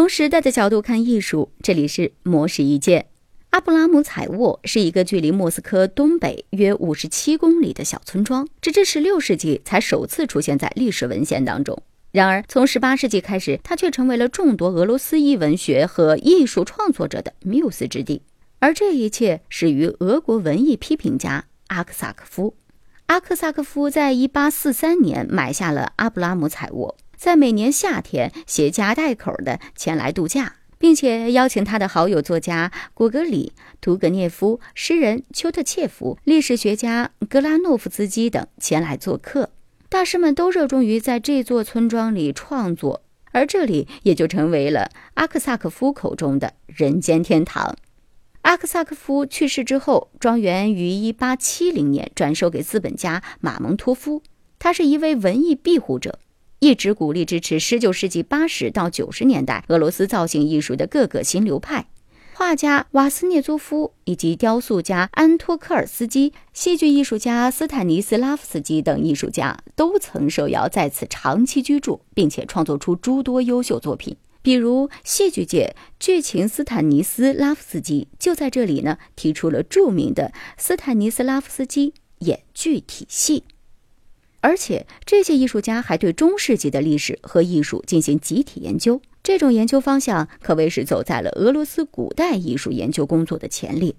从时代的角度看艺术，这里是魔石一见。阿布拉姆采沃是一个距离莫斯科东北约五十七公里的小村庄，直至十六世纪才首次出现在历史文献当中。然而，从十八世纪开始，它却成为了众多俄罗斯艺文学和艺术创作者的缪斯之地。而这一切始于俄国文艺批评家阿克萨克夫。阿克萨克夫在一八四三年买下了阿布拉姆采沃。在每年夏天，携家带口的前来度假，并且邀请他的好友作家果戈里、图格涅夫、诗人丘特切夫、历史学家格拉诺夫斯基等前来做客。大师们都热衷于在这座村庄里创作，而这里也就成为了阿克萨克夫口中的人间天堂。阿克萨克夫去世之后，庄园于1870年转售给资本家马蒙托夫，他是一位文艺庇护者。一直鼓励支持19世纪80到90年代俄罗斯造型艺术的各个新流派，画家瓦斯涅佐夫以及雕塑家安托科尔斯基、戏剧艺术家斯坦尼斯拉夫斯基等艺术家都曾受邀在此长期居住，并且创作出诸多优秀作品。比如，戏剧界剧情斯坦尼斯拉夫斯基就在这里呢提出了著名的斯坦尼斯拉夫斯基演剧体系。而且，这些艺术家还对中世纪的历史和艺术进行集体研究。这种研究方向可谓是走在了俄罗斯古代艺术研究工作的前列。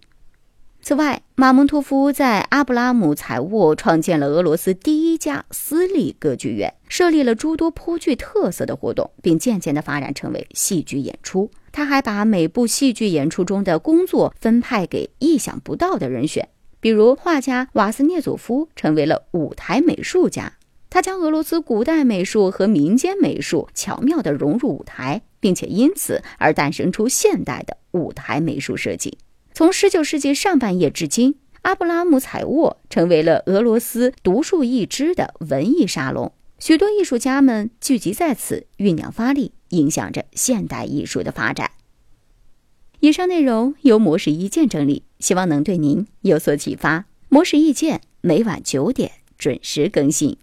此外，马蒙托夫在阿布拉姆采沃创建了俄罗斯第一家私立歌剧院，设立了诸多颇具特色的活动，并渐渐地发展成为戏剧演出。他还把每部戏剧演出中的工作分派给意想不到的人选。比如，画家瓦斯涅佐夫成为了舞台美术家，他将俄罗斯古代美术和民间美术巧妙地融入舞台，并且因此而诞生出现代的舞台美术设计。从19世纪上半叶至今，阿布拉姆采沃成为了俄罗斯独树一帜的文艺沙龙，许多艺术家们聚集在此，酝酿发力，影响着现代艺术的发展。以上内容由模式一见整理，希望能对您有所启发。模式意见每晚九点准时更新。